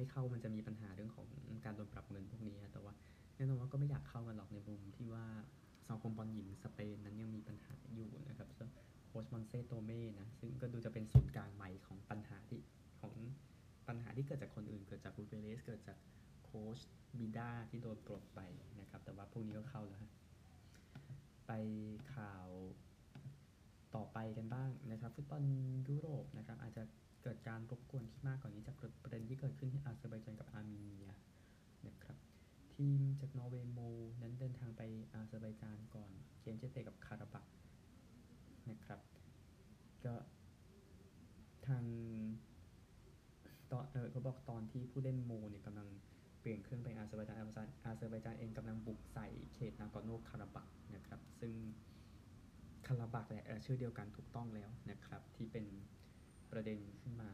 ไม่เข้ามันจะมีปัญหาเรื่องของการโดนปรับเงินพวกนี้ฮะแต่ว่าแน่นอนว่าก็ไม่อยากเข้ากันหรอกในมุมที่ว่าสังคมบอลหญิงสเปนนั้นยังมีปัญหาอยู่นะครับโค้ชมอนเซโตเม่นะซึ่งก็ดูจะเป็นศูนย์กลางใหม่ของปัญหาที่ของปัญหาที่เกิดจากคนอื่น เกิดจากรูเบียเลสเกิดจากโค้ชบิลด้าที่โดนปลดไปนะครับแต่ว่าพวกนี้ก็เข้าแล้วฮะไปข่าว ต่อไปกันบ้างนะครับฟุตบอลยุโรปนะครับอาจจะเกิดการรบกวนที่มากกว่านี้จากประเด็นที่เกิดขึ้นที่อาเซอร์ไบจานกับอาร์เมเนียนะครับทีมจากนอร์เวย์โมลด์นั้นเดินทางไปอาเซอร์ไบจานก่อนเกมจะเตะกับคาราบักนะครับก็ทางตอนเออเขาบอกตอนที่ผู้เล่นโมลด์เนี่ยกำลังเปลี่ยนเครื่องไปอาเซอร์ไบจานอาเซอร์ไบจานเองกำลังบุกใส่เขตนากอร์โนคาราบักนะครับซึ่ง คาราบักแหละชื่อเดียวกันถูกต้องแล้วนะครับ ที่เป็นประเด็นขึ้นมา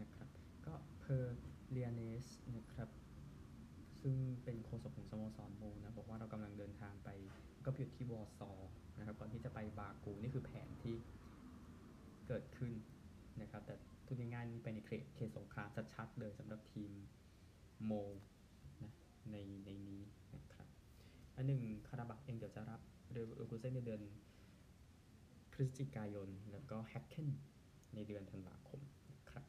นะครับ ก็เพอร์เลียเนสนะครับ ซึ่งเป็นโฆษกของสโมสรโมนะ บอกว่าเรากำลังเดินทางไปก็หยุดที่วอร์ซอนะครับ ก่อนที่จะไปบากูนี่คือแผนที่เกิดขึ้นนะครับ แต่พูดง่ายๆนี่เป็นในเขตสงครามชัดๆเลยสำหรับทีมโมลด์นะในในนี้นะครับอันหนึ่งคาราบักเองเดี๋ยวจะรับ เรอร์กูเซนในเดือนพฤศจิกายน แล้วก็แฮกเคนในเดือนธันวาคมนะครับ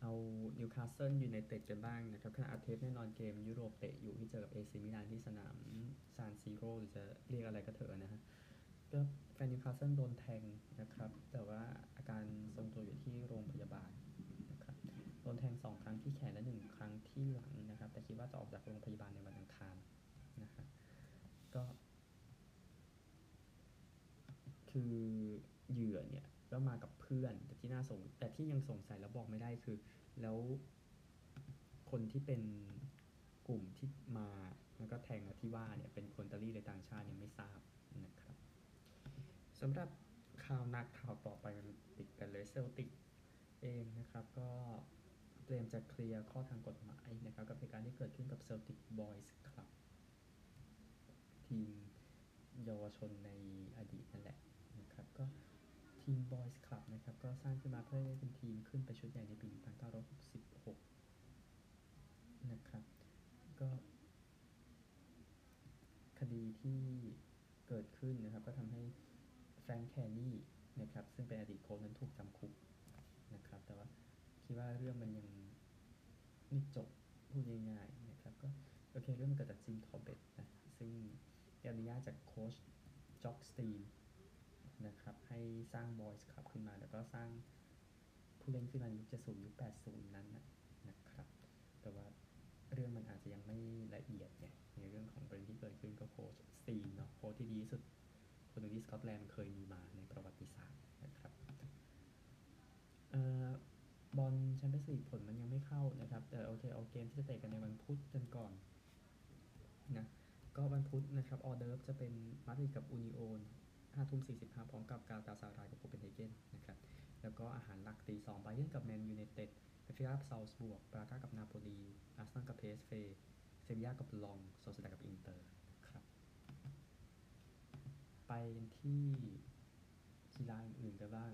เอานิวคาสเซิลยูไนเต็ดกันบ้างนะครับขณะอาเทปแน่นอนเกมยุโรปเตะอยู่ที่เจอกับเอซิมิลานที่สนามซานซีโรหรือจะเรียกอะไรก็เถอะนะฮะก็แฟนนิวคาสเซิลโดนแทงนะครับ แต่ว่าอาการทรงตัวอยู่ที่โรงพยาบาลนะครับโดนแทง 2 ครั้งที่แขนและ 1 ครั้งที่หลังนะครับ แต่คิดว่าจะออกจากโรงพยาบาลในวันอังคาร ก็ คือเหยื่อเนี่ยก็มากับเพื่อน แต่ที่น่าสงแต่ที่ยังสงสัยแล้วบอกไม่ได้คือ แล้วคนที่เป็นกลุ่มที่มาแล้วก็แทงที่ว่าเนี่ยเป็นคนตาลีหรือต่างชาติยังไม่ทราบนะครับสำหรับข่าวนักข่าวต่อไปมันติดกันเลยเซลติกเองนะครับก็เตรียมจะเคลียร์ข้อทางกฎหมายนะครับกับเหตุการณ์ที่เกิดขึ้นกับเซลติกบอยส์ครับ เยาวชนในอดีตนั่นแหละนะครับก็ทีม Boys Club นะครับก็สร้างขึ้นมาเพื่อให้เป็นทีมขึ้นไปชุดใหญ่ในปี 1966 นะครับก็คดีที่เกิดขึ้นนะครับก็ทำให้แฟรงค์แคนนี่นะครับซึ่งเป็นอดีตโค้ชนั้นถูกจำคุกนะครับแต่ว่าคิดว่าเรื่องมันยังไม่จบพูดง่ายๆนะครับก็โอเคเรื่องมันเกิดจากจิมทอเบตนะซึ่ง ได้อนุญาตจากโค้ชจ็อกสตีนนะครับให้สร้าง Boys Club ขึ้นมา แล้วก็สร้างผู้เล่นขึ้นมายุค70ยุค80นั้นนะนะครับ แต่ว่าเรื่องมันอาจจะยังไม่ละเอียดไงในเรื่องของประเด็นที่เกิดขึ้นก็โค้ชสตีนเนาะโค้ชที่ดีที่สุดคนหนึ่งที่สกอตแลนด์เคยมีมาในประวัติศาสตร์นะครับบอลแชมเปี้ยนส์ลีกผลมันยังไม่เข้านะครับ แต่โอเคเอาเกมที่จะเตะกันในวันพุธกันก่อนนะ ก็วันพุธนะครับออเดิร์ฟจะเป็นมาดริดกับอูนิโอนห้าทุ่มสี่สิบห้าพร้อมกับกาตาซารายกับโคเปนเฮเกนนะครับแล้วก็อาหารหลักตีสองไบเยนกับแมนยูไนเต็ดเบฟิลากับเซาส์บวกปรากากับนาโปลีอาร์เซนอลกับเพสเฟเซบียากับลองโซเซดากับอินเตอร์ครับไปที่กีฬาอื่นๆกันบ้าง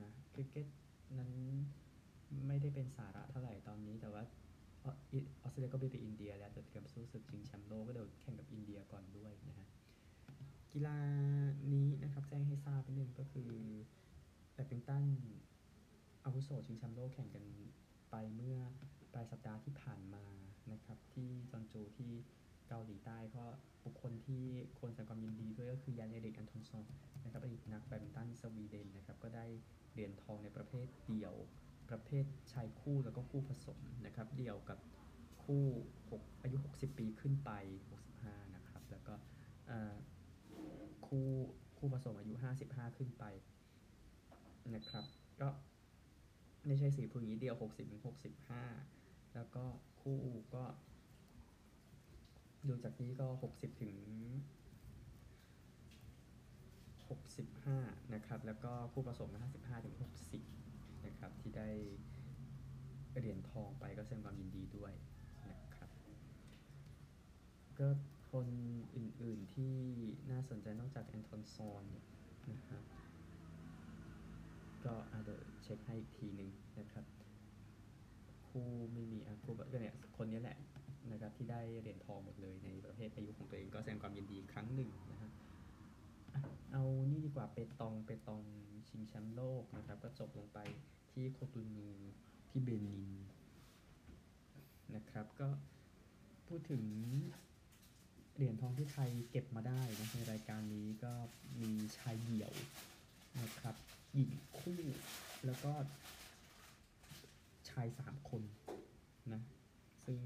นะคริกเก็ตนั้นไม่ได้เป็นสาระเท่าไหร่ตอนนี้แต่ว่าออส เตรเลียก็ไปไปอินเดียแล้วจะเตรียมสู้ศึกชิงแชมป์โลกก็เดี๋ยวแข่งกับอินเดียก่อนด้วยนะฮะกีฬานี้นะครับแจ้งให้ทราบไปหนึ่งก็คือแบดมินตันอาวุโสชิงแชมป์โลกแข่งกันไปเมื่อปลายสัปดาห์ที่ผ่านมานะครับที่จอนจูที่เกาหลีใต้ก็บุคคลที่ควรแสดงความยินดีด้วยก็คือยันเอเดกอันทอนซอนนะครับอดีตนักแบดมินตันสวีเดนนะครับก็ได้เหรียญทองในประเภทเดี่ยวประเภทชายคู่แล้วก็คู่ผสมนะครับเดี่ยวกับ คู่6อายุ 60 ปีขึ้นไป 65 นะครับ แล้วก็คู่คู่ผสมอายุ 55 ขึ้นไปนะครับ ก็ไม่ใช่สีพูนี้เดียว 60ถึง65 แล้วก็คู่ก็ดูจากนี้ก็ 60 ถึง 65 นะครับ แล้วก็คู่ผสม 55 ถึง 60 นะครับ ที่ได้เหรียญทองไปก็แสดงความยินดีด้วย ก็คนอื่นๆที่น่าสนใจนอกจากแอนโทนซอนนะครับก็เเดี๋ยวเช็คให้อีกทีหนึ่งนะครับ คู่ไม่มีอะคู่ก็เนี่ยคนนี้แหละนะครับที่ได้เหรียญทองหมดเลยในประเภทอายุของตัวเองก็แสดงความยินดีครั้งหนึ่งนะฮะอะเอานี่ดีกว่าเปตองเปตองชิงแชมป์โลกนะครับ ก็จบลงไปที่โคตูนูที่เบนินนะครับ ก็พูดถึง เหรียญทองที่ไทยเก็บมาได้นะในรายการนี้ก็มีชายเดี่ยวนะครับหญิงคู่แล้วก็ชายสามคนนะซึ่ง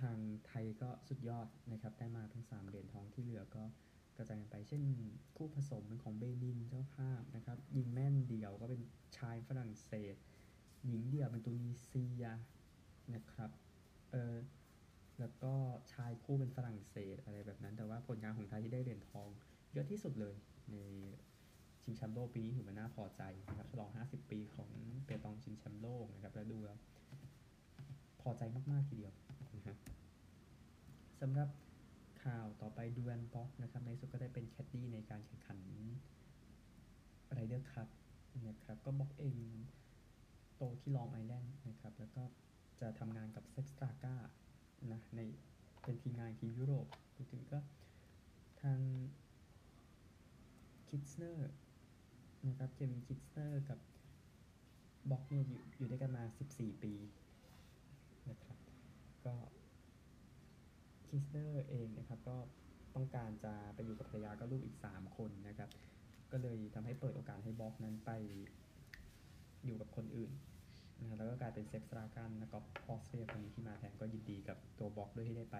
ทางไทยก็สุดยอดนะครับ ได้มาทั้ง 3 เหรียญทองที่เหลือก็กระจายกันไป เช่นคู่ผสมเป็นของเบนินเจ้าภาพนะครับยิงแม่นเดี่ยวก็เป็นชายฝรั่งเศส หญิงเดี่ยวเป็นตูนิเซียนะครับเออ แล้วก็ชายคู่เป็นฝรั่งเศสอะไรแบบนั้น แต่ว่าผลงานของไทยที่ได้เหรียญทองเยอะที่สุดเลย ในชิงแชมป์โลกปีนี้ถือว่าน่าพอใจนะครับฉลอง 50 ปีของเปตองชิงแชมป์โลกนะครับแล้วดูแล้วพอใจมาก ๆ ทีเดียวนะฮะสำหรับข่าวต่อไปดูแอนบ็อกนะครับในสุดก็ได้เป็นแคดดี้ในการแข่งขันไรเดอร์คัพนะครับก็บ็อกเองโตที่ลองไอแลนด์นะครับแล้วก็จะทำงานกับเซปป์สตราก้า นะในเป็นทีมงานทีมยุโรปพูดถึงก็ทางคิดสเนอร์นะครับเควินคิดสเนอร์กับบ็อกเนี่ยอยู่อยู่ด้วยกันมา 14 ปีนะครับก็คิสเนอร์เองนะครับก็ต้องการจะไปอยู่กับภรรยาก็ลูกอีก 3 คนนะครับ ก็เลยทำให้เปิดโอกาสให้บ็อกนั้นไปอยู่กับคนอื่น นะแล้วก็กลายเป็นเซปป์สตราก้านะก็ออสเตรียคนนี้ที่มาแทนก็ยินดีกับตัวบ็อกด้วยที่ได้ไป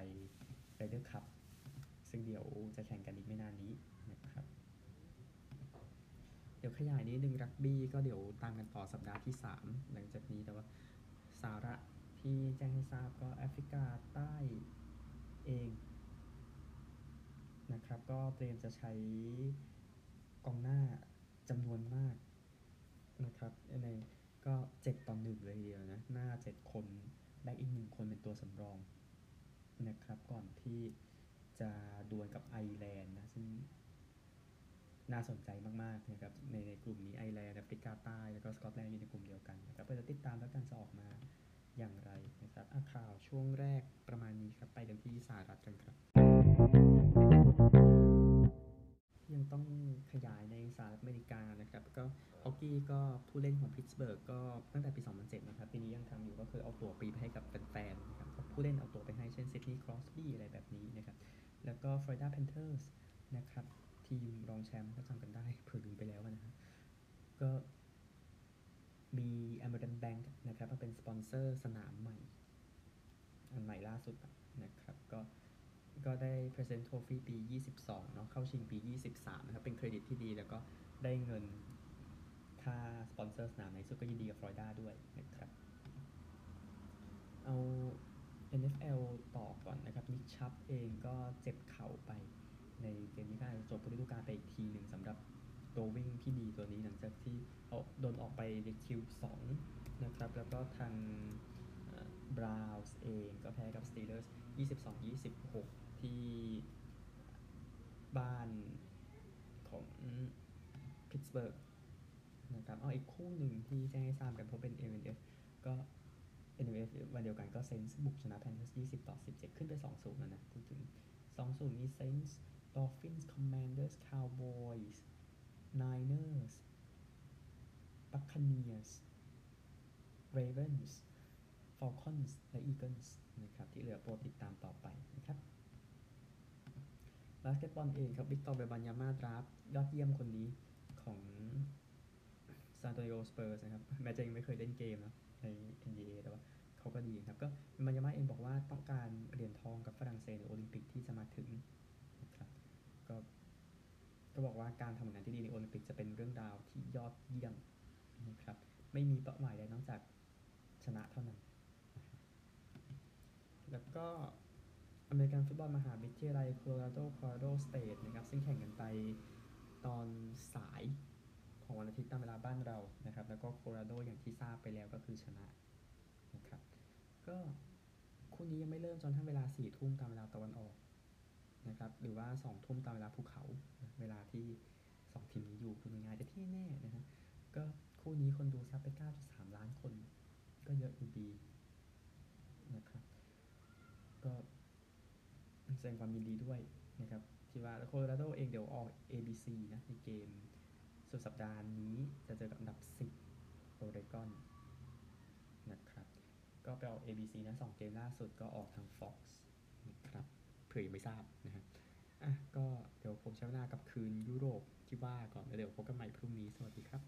ไรเดอร์คัพซึ่งเดี๋ยวจะแข่งกันอีกไม่นานนี้นะครับ เดี๋ยวขยายนิดนึงรักบี้ก็เดี๋ยวตามกันต่อสัปดาห์ที่ 3 หลังจากนี้แต่ว่าสาระที่แจ้งให้ทราบก็แอฟริกาใต้เองนะครับ ก็เตรียมจะใช้กองหน้าจำนวนมากนะครับใน ก็7ต่อหนึ่งเลยเดียวนะ หน้า7คน แบ็กอีกหนึ่งคนเป็นตัวสำรองนะครับ ก่อนที่จะดวลกับไอร์แลนด์นะ ซึ่งน่าสนใจมากๆนะครับในในกลุ่มนี้ไอร์แลนด์แอฟริกาใต้ แล้วก็สกอตแลนด์อยู่ในกลุ่มเดียวกันนะครับก็จะติดตามแล้วกันจะออกมาอย่างไรนะครับข่าวช่วงแรกประมาณนี้ครับ ไปกันที่สหรัฐกันครับ ข่าวในสหรัฐอเมริกานะครับก็ฮอกกี้ก็ผู้เล่นของพิตสเบิร์กก็ตั้งแต่ปี 2007 นะครับ ปีนี้ยังทำอยู่ก็คือเอาตั๋วปีไปให้กับแฟนๆนะครับก็ผู้เล่นเอาตั๋วไปให้เช่นซิดนีย์ครอสบี้อะไรแบบนี้นะครับ แล้วก็ฟลอริดาแพนเทอร์สนะครับ ทีมรองแชมป์ก็จำกันได้เผื่อลืมไปแล้วนะฮะก็มี Amerant Bank นะครับมาเป็นสปอนเซอร์สนามใหม่ อันใหม่ล่าสุดนะครับก็ ก็ได้ Presidents' Trophy ปี 22 เนาะเข้าชิงปี 23 นะครับ เป็นเครดิตที่ดีแล้วก็ได้เงินค่าสปอนเซอร์สนามในสุดก็ยินดีกับฟลอริดาด้วยนะครับเอา NFL ต่อก่อนนะครับนิกชับเองก็เจ็บเข่าไปในเกมนี้ก็อาจจบฤดูกาลไปอีกทีหนึ่งสำหรับตัววิ่งที่ดีตัวนี้หลังจากที่เอาโดนออกไปใน Q สองนะครับแล้วก็ทางบราวน์สเองก็แพ้กับสตีเลอร์ส22-26 ที่บ้านของพิตสเบิร์กนะครับอาอีกคู่หนึ่งที่แจ้งให้ทราบกันเพราะเป็น MNF ก็ NFL วันเดียวกันก็เซนต์สบุกชนะแพนเทอร์ส20ต่อ17ขึ้นไป2-0แล้วนะพูดถึง2-0มีเซนต์ส Dolphins Commanders Cowboys Niners Buccaneers Ravens Falcons และ Eagles นะครับที่เหลือโปรดติดตามต่อไปนะครับบาสเกตบอลเองครับวิกตอร์เวมบันยามา draftยอดเยี่ยมคนนี้ของซานอันโตนิโอสเปอร์สนะครับแม้จะยังไม่เคยเล่นเกมนะใน NBA แต่ว่าเขาก็ดีครับเวมบันยามาเองบอกว่าต้องการเหรียญทองกับฝรั่งเศสในโอลิมปิกที่จะมาถึงนะครับก็ก็บอกว่าการทำผลงานที่ดีในโอลิมปิกจะเป็นเรื่องราวที่ยอดเยี่ยมนะครับไม่มีเป้าหมายใดนอกจากชนะเท่านั้น แล้วก็ เมริกันฟุตบอลมหาวิทยาลัยโคโลราโดโค o โ o โดสเตทนะครับ ซึ่งแข่งกันไปตอนสายของวันอาทิตย์ตามเวลาบ้านเรานะครับ แล้วก็โคโลราโดอย่างที่ทราบไปแล้วก็คือชนะนะครับ ก็คู่นี้ยังไม่เริ่มจนทั้งเวลาสี่ทุ่มตามเวลาตะวันออกนะครับ หรือว่าสองทุ่มตามเวลาภูเขา เวลาที่สองทีมนี้อยู่พูดง่ายๆแต่ที่แน่นะฮะก็คู่นี้คนดูซับไป 9.3 ล้านคน ก็เยอะอยู่ดี แสดงความยินดีด้วยนะครับที่ว่าโคโลราโดเองเดี๋ยวออก ABC นะในเกมสุดสัปดาห์นี้จะเจอกับอันดับ 10โอเรกอนนะครับ ก็ไปออก ABC นะสองเกมล่าสุดก็ออกทาง Fox นะครับเผื่อไม่ทราบนะฮะอะก็เดี๋ยวผมใช้เวลากับคืนยุโรปที่ว่าก่อนแล้วเดี๋ยวพบกันใหม่พรุ่งนี้สวัสดีครับ